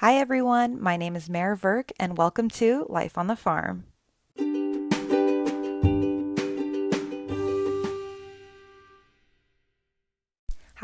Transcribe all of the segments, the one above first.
Hi, everyone. My name is Mare Verk, and welcome to Life on the Farm.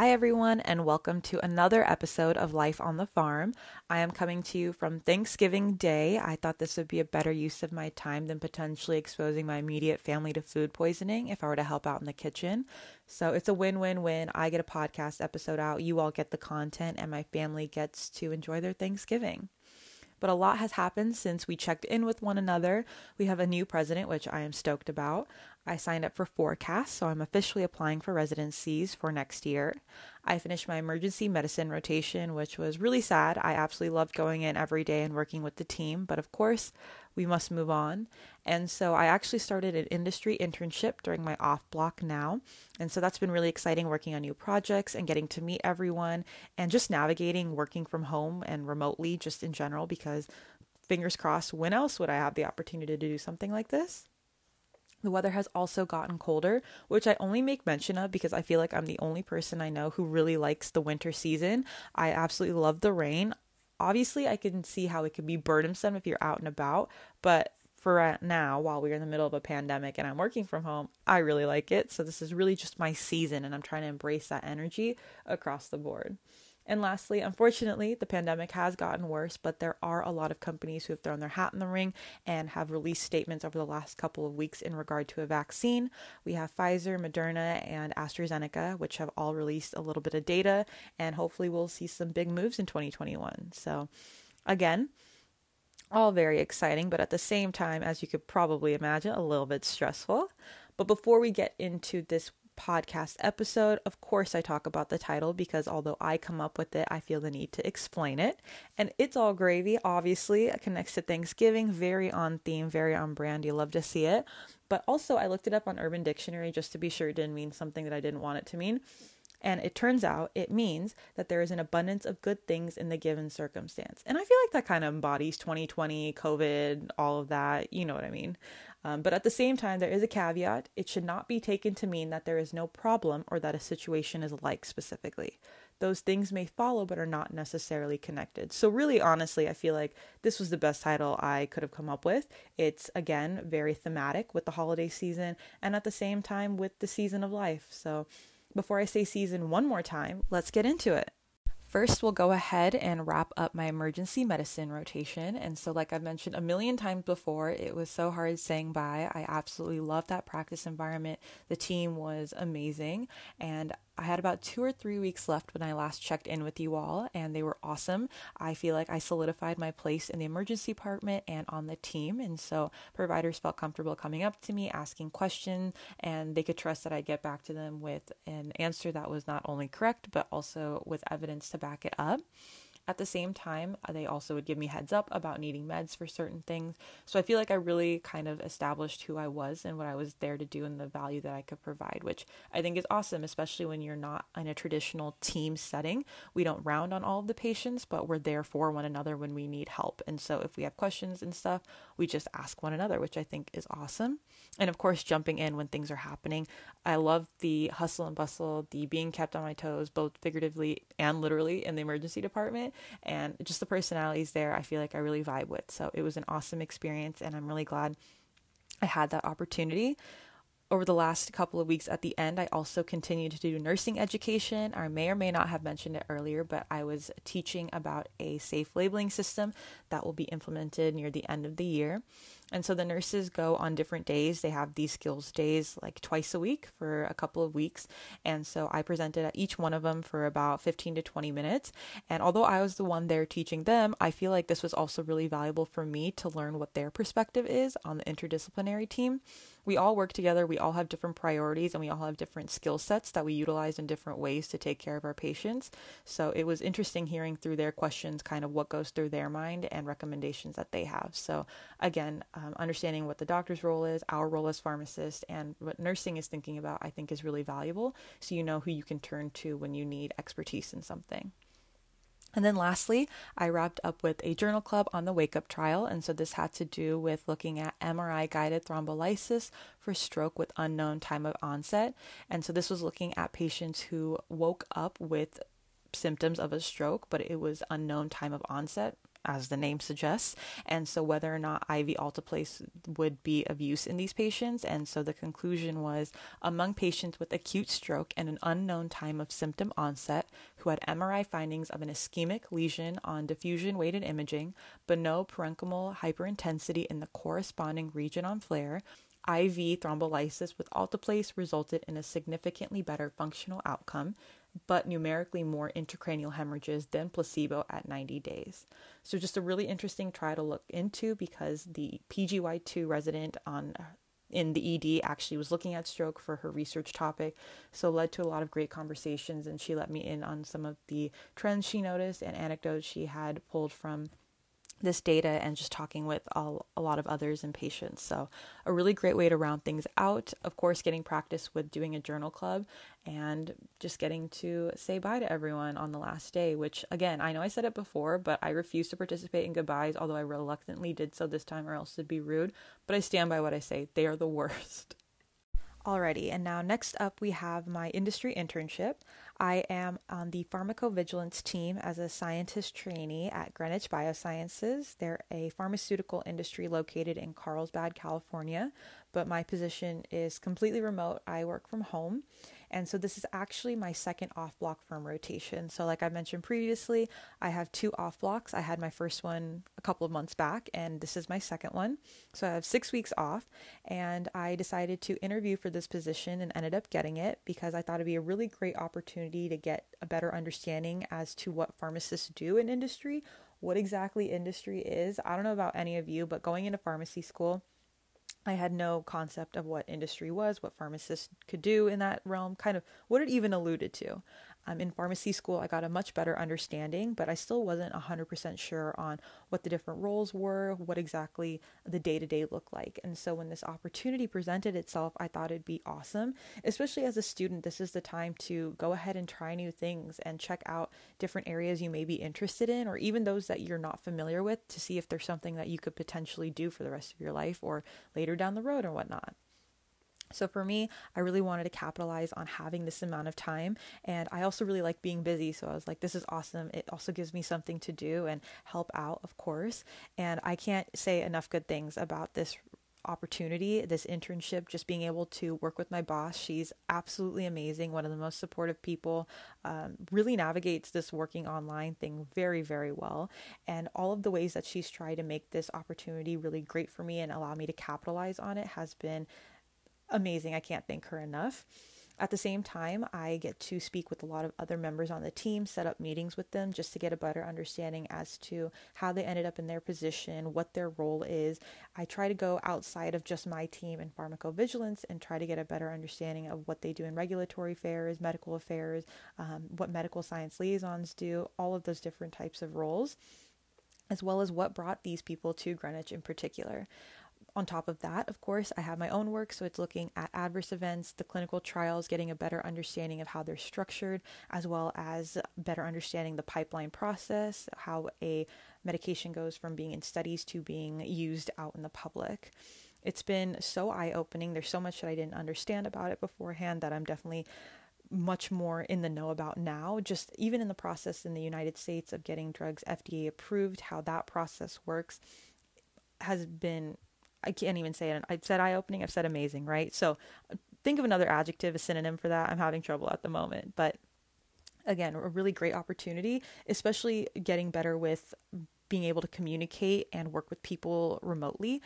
Hi, everyone, and welcome to another episode of Life on the Farm. I am coming to you from Thanksgiving Day. I thought this would be a better use of my time than potentially exposing my immediate family to food poisoning if I were to help out in the kitchen. So it's a win win win. I get a podcast episode out, you all get the content, and my family gets to enjoy their Thanksgiving but a lot has happened since we checked in with one another. We have a new president, which I am stoked about. I signed up for PhORCAS, so I'm officially applying for residencies for next year. I finished my emergency medicine rotation, which was really sad. I absolutely loved going in every day and working with the team, but of course, we must move on. And so I actually started an industry internship during my off block now. And so that's been really exciting working on new projects and getting to meet everyone and just navigating working from home and remotely just in general because fingers crossed, when else would I have the opportunity to do something like this? The weather has also gotten colder, which I only make mention of because I feel like I'm the only person I know who really likes the winter season. I absolutely love the rain. Obviously, I can see how it could be burdensome if you're out and about, but for now, while we're in the middle of a pandemic and I'm working from home, I really like it. So, this is really just my season, and I'm trying to embrace that energy across the board. And lastly, unfortunately, the pandemic has gotten worse, but there are a lot of companies who have thrown their hat in the ring and have released statements over the last couple of weeks in regard to a vaccine. We have Pfizer, Moderna, and AstraZeneca, which have all released a little bit of data, and hopefully we'll see some big moves in 2021. So, again, all very exciting, but at the same time, as you could probably imagine, a little bit stressful. But before we get into this podcast episode. Of course, I talk about the title because although I come up with it, I feel the need to explain it. And it's all gravy, obviously, it connects to Thanksgiving, very on theme, very on brand. You love to see it. But also, I looked it up on Urban Dictionary just to be sure it didn't mean something that I didn't want it to mean. And it turns out it means that there is an abundance of good things in the given circumstance. And I feel like that kind of embodies 2020, COVID, all of that. You know what I mean? Um, but at the same time, there is a caveat. It should not be taken to mean that there is no problem or that a situation is like specifically. Those things may follow but are not necessarily connected. So, really, honestly, I feel like this was the best title I could have come up with. It's, again, very thematic with the holiday season and at the same time with the season of life. So, before I say season one more time, let's get into it. First, we'll go ahead and wrap up my emergency medicine rotation. And so, like I've mentioned a million times before, it was so hard saying bye. I absolutely loved that practice environment. The team was amazing. And I had about two or three weeks left when I last checked in with you all, and they were awesome. I feel like I solidified my place in the emergency department and on the team, and so providers felt comfortable coming up to me, asking questions, and they could trust that I'd get back to them with an answer that was not only correct, but also with evidence to back it up. At the same time, uh, they also would give me heads up about needing meds for certain things. So I feel like I really kind of established who I was and what I was there to do and the value that I could provide, which I think is awesome, especially when you're not in a traditional team setting. We don't round on all of the patients, but we're there for one another when we need help. And so if we have questions and stuff, we just ask one another, which I think is awesome. And of course, jumping in when things are happening. I love the hustle and bustle, the being kept on my toes, both figuratively and literally in the emergency department and just the personalities there I feel like I really vibe with. So it was an awesome experience and I'm really glad I had that opportunity. Over the last couple of weeks at the end, I also continued to do nursing education. I may or may not have mentioned it earlier, but I was teaching about a safe labeling system that will be implemented near the end of the year. And so the nurses go on different days. They have these skills days like twice a week for a couple of weeks. And so I presented at each one of them for about 15 to 20 minutes. And although I was the one there teaching them, I feel like this was also really valuable for me to learn what their perspective is on the interdisciplinary team we all work together, we all have different priorities, and we all have different skill sets that we utilize in different ways to take care of our patients. So it was interesting hearing through their questions kind of what goes through their mind and recommendations that they have. So, again, um, understanding what the doctor's role is, our role as pharmacists, and what nursing is thinking about, I think is really valuable. So you know who you can turn to when you need expertise in something. And then lastly, I wrapped up with a journal club on the wake up trial. And so this had to do with looking at MRI guided thrombolysis for stroke with unknown time of onset. And so this was looking at patients who woke up with symptoms of a stroke, but it was unknown time of onset as the name suggests. And so, whether or not IV alteplase would be of use in these patients. And so, the conclusion was among patients with acute stroke and an unknown time of symptom onset who had MRI findings of an ischemic lesion on diffusion weighted imaging, but no parenchymal hyperintensity in the corresponding region on FLAIR. IV thrombolysis with alteplase resulted in a significantly better functional outcome, but numerically more intracranial hemorrhages than placebo at 90 days. So, just a really interesting trial to look into because the PGY2 resident on in the ED actually was looking at stroke for her research topic, so led to a lot of great conversations. And she let me in on some of the trends she noticed and anecdotes she had pulled from this data and just talking with a, a lot of others and patients. So, a really great way to round things out. Of course, getting practice with doing a journal club and just getting to say bye to everyone on the last day, which, again, I know I said it before, but I refuse to participate in goodbyes, although I reluctantly did so this time or else it'd be rude. But I stand by what I say, they are the worst. Alrighty, and now next up we have my industry internship. I am on the pharmacovigilance team as a scientist trainee at Greenwich Biosciences. They're a pharmaceutical industry located in Carlsbad, California, but my position is completely remote. I work from home and so this is actually my second off block firm rotation. So, like I mentioned previously, I have two off blocks. I had my first one a couple of months back, and this is my second one. So, I have six weeks off, and I decided to interview for this position and ended up getting it because I thought it'd be a really great opportunity to get a better understanding as to what pharmacists do in industry, what exactly industry is. I don't know about any of you, but going into pharmacy school, I had no concept of what industry was, what pharmacists could do in that realm, kind of what it even alluded to. Um, in pharmacy school, I got a much better understanding, but I still wasn't 100% sure on what the different roles were, what exactly the day to day looked like. And so when this opportunity presented itself, I thought it'd be awesome. Especially as a student, this is the time to go ahead and try new things and check out different areas you may be interested in, or even those that you're not familiar with to see if there's something that you could potentially do for the rest of your life or later down the road or whatnot. So for me, I really wanted to capitalize on having this amount of time. And I also really like being busy. So I was like, this is awesome. It also gives me something to do and help out, of course. And I can't say enough good things about this opportunity, this internship, just being able to work with my boss. She's absolutely amazing, one of the most supportive people, um, really navigates this working online thing very, very well. And all of the ways that she's tried to make this opportunity really great for me and allow me to capitalize on it has been amazing. I can't thank her enough. At the same time, I get to speak with a lot of other members on the team, set up meetings with them just to get a better understanding as to how they ended up in their position, what their role is. I try to go outside of just my team in pharmacovigilance and try to get a better understanding of what they do in regulatory affairs, medical affairs, um, what medical science liaisons do, all of those different types of roles, as well as what brought these people to Greenwich in particular on top of that, of course, I have my own work, so it's looking at adverse events, the clinical trials, getting a better understanding of how they're structured, as well as better understanding the pipeline process, how a medication goes from being in studies to being used out in the public. It's been so eye opening. There's so much that I didn't understand about it beforehand that I'm definitely much more in the know about now, just even in the process in the United States of getting drugs FDA approved, how that process works has been I can't even say it. I've said eye opening. I've said amazing, right? So uh, think of another adjective, a synonym for that. I'm having trouble at the moment, but again, a really great opportunity, especially getting better with being able to communicate and work with people remotely.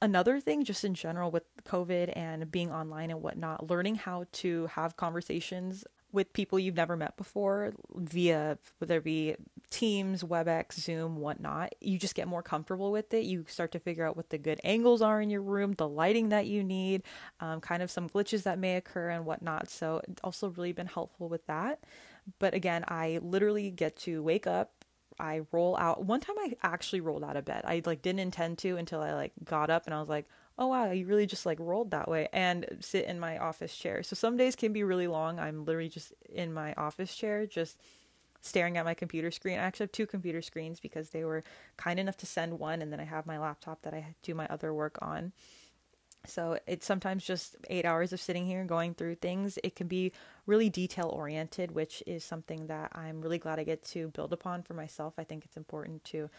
Another thing, just in general, with COVID and being online and whatnot, learning how to have conversations with people you've never met before via whether it be Teams, WebEx, Zoom, whatnot. You just get more comfortable with it. You start to figure out what the good angles are in your room, the lighting that you need, um, kind of some glitches that may occur and whatnot. So, also really been helpful with that. But again, I literally get to wake up, I roll out. One time I actually rolled out of bed. I like didn't intend to until I like got up and I was like, oh wow, you really just like rolled that way and sit in my office chair. So some days can be really long. I'm literally just in my office chair, just staring at my computer screen. I actually have two computer screens because they were kind enough to send one, and then I have my laptop that I do my other work on. So it's sometimes just eight hours of sitting here going through things. It can be really detail oriented, which is something that I'm really glad I get to build upon for myself. I think it's important to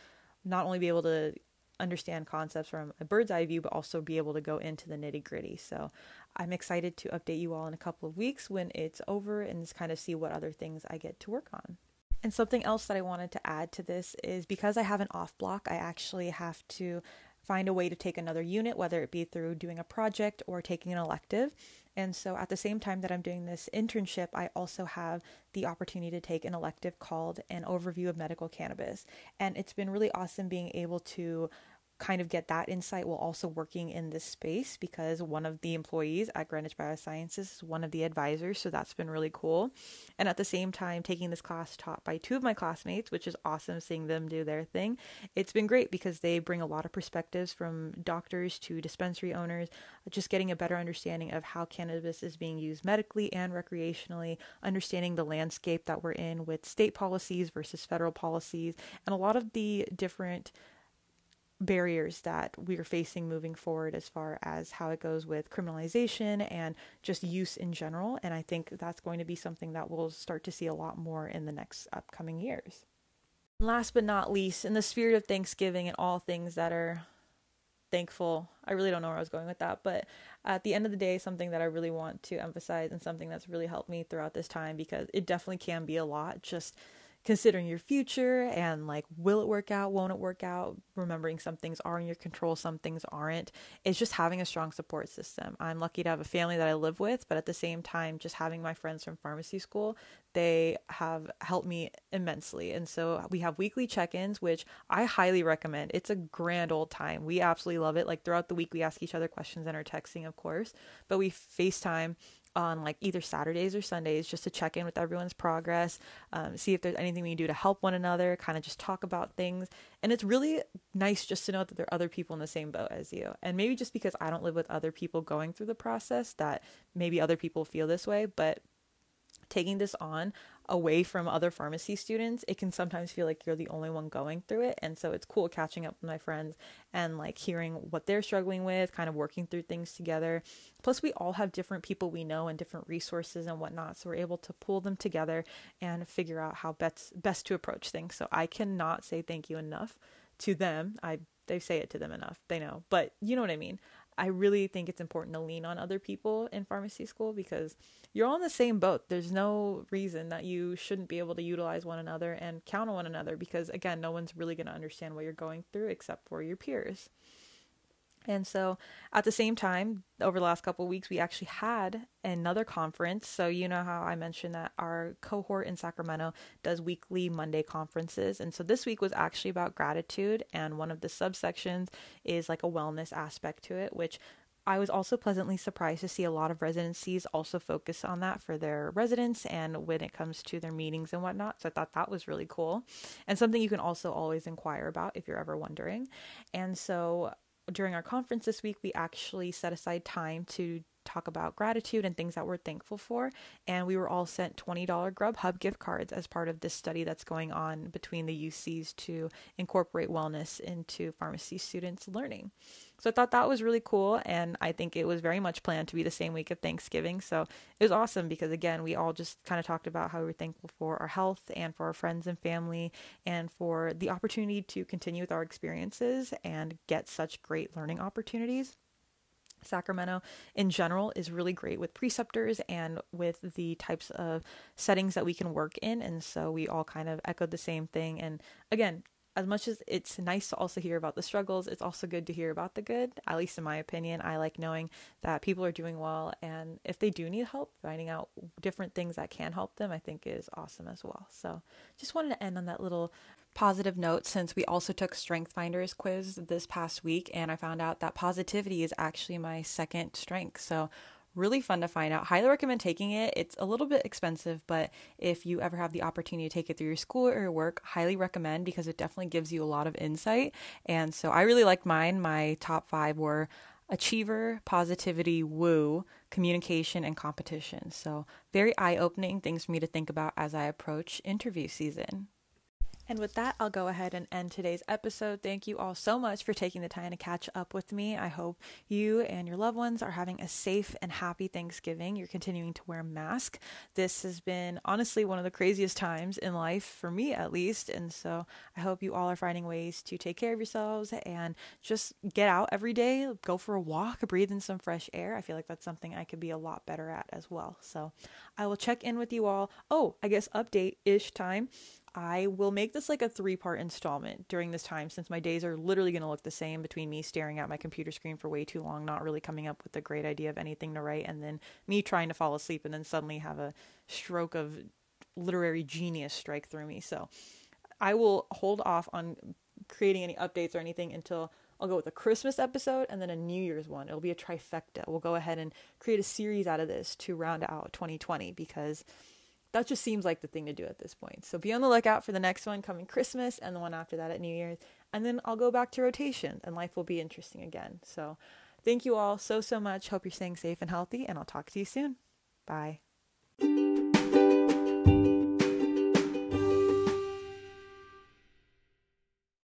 not only be able to understand concepts from a bird's eye view, but also be able to go into the nitty gritty. So I'm excited to update you all in a couple of weeks when it's over and just kind of see what other things I get to work on. And something else that I wanted to add to this is because I have an off block, I actually have to find a way to take another unit, whether it be through doing a project or taking an elective. And so at the same time that I'm doing this internship, I also have the opportunity to take an elective called An Overview of Medical Cannabis. And it's been really awesome being able to kind of get that insight while also working in this space because one of the employees at Greenwich Biosciences is one of the advisors, so that's been really cool. And at the same time, taking this class taught by two of my classmates, which is awesome seeing them do their thing. It's been great because they bring a lot of perspectives from doctors to dispensary owners, just getting a better understanding of how cannabis is being used medically and recreationally, understanding the landscape that we're in with state policies versus federal policies, and a lot of the different barriers that we are facing moving forward as far as how it goes with criminalization and just use in general. And I think that's going to be something that we'll start to see a lot more in the next upcoming years. Last but not least, in the spirit of Thanksgiving and all things that are thankful, I really don't know where I was going with that, but at the end of the day, something that I really want to emphasize and something that's really helped me throughout this time because it definitely can be a lot. Just considering your future and like will it work out won't it work out remembering some things are in your control some things aren't it's just having a strong support system. I'm lucky to have a family that i live with but at the same time just having my friends from pharmacy school they have helped me immensely. And so we have weekly check-ins which i highly recommend. It's a grand old time. We absolutely love it. Like throughout the week we ask each other questions and are texting of course but we facetime on like either Saturdays or Sundays just to check in with everyone's progress, um, see if there's anything we can do to help one another, kind of just talk about things. And it's really nice just to know that there are other people in the same boat as you. And maybe just because I don't live with other people going through the process, that maybe other people feel this way, but taking this on away from other pharmacy students, it can sometimes feel like you're the only one going through it. And so it's cool catching up with my friends and like hearing what they're struggling with, kind of working through things together. Plus, we all have different people we know and different resources and whatnot. So we're able to pull them together and figure out how best, best to approach things. So I cannot say thank you enough to them. I they say it to them enough. They know. But you know what I mean. I really think it's important to lean on other people in pharmacy school because you're all in the same boat. There's no reason that you shouldn't be able to utilize one another and count on one another because, again, no one's really going to understand what you're going through except for your peers. And so at the same time, over the last couple weeks, we actually had another conference. So, you know how I mentioned that our cohort in Sacramento does weekly Monday conferences. And so this week was actually about gratitude. And one of the subsections is like a wellness aspect to it, which I was also pleasantly surprised to see a lot of residencies also focus on that for their residents and when it comes to their meetings and whatnot. So I thought that was really cool and something you can also always inquire about if you're ever wondering. And so during our conference this week, we actually set aside time to talk about gratitude and things that we're thankful for. And we were all sent $20 Grubhub gift cards as part of this study that's going on between the UCs to incorporate wellness into pharmacy students' learning. So I thought that was really cool. And I think it was very much planned to be the same week of Thanksgiving. So it was awesome because, again, we all just kind of talked about how we were thankful for our health and for our friends and family and for the opportunity to continue with our experiences and get such great learning opportunities. Sacramento in general is really great with preceptors and with the types of settings that we can work in. And so we all kind of echoed the same thing. And again, as much as it's nice to also hear about the struggles, it's also good to hear about the good. At least in my opinion, I like knowing that people are doing well, and if they do need help, finding out different things that can help them, I think is awesome as well. So, just wanted to end on that little positive note since we also took Strength Finders quiz this past week, and I found out that positivity is actually my second strength. So, really fun to find out. Highly recommend taking it. It's a little bit expensive, but if you ever have the opportunity to take it through your school or your work, highly recommend because it definitely gives you a lot of insight. And so I really liked mine. My top five were achiever, positivity, woo, communication, and competition. So very eye opening things for me to think about as I approach interview season. And with that, I'll go ahead and end today's episode. Thank you all so much for taking the time to catch up with me. I hope you and your loved ones are having a safe and happy Thanksgiving. You're continuing to wear a mask. This has been honestly one of the craziest times in life, for me at least. And so I hope you all are finding ways to take care of yourselves and just get out every day, go for a walk, breathe in some fresh air. I feel like that's something I could be a lot better at as well. So I will check in with you all. Oh, I guess update ish time. I will make this like a three part installment during this time since my days are literally going to look the same between me staring at my computer screen for way too long, not really coming up with a great idea of anything to write, and then me trying to fall asleep and then suddenly have a stroke of literary genius strike through me. So I will hold off on creating any updates or anything until I'll go with a Christmas episode and then a New Year's one. It'll be a trifecta. We'll go ahead and create a series out of this to round out 2020 because that just seems like the thing to do at this point. So be on the lookout for the next one coming Christmas and the one after that at New Year's. And then I'll go back to rotation and life will be interesting again. So thank you all so, so much. Hope you're staying safe and healthy, and I'll talk to you soon. Bye.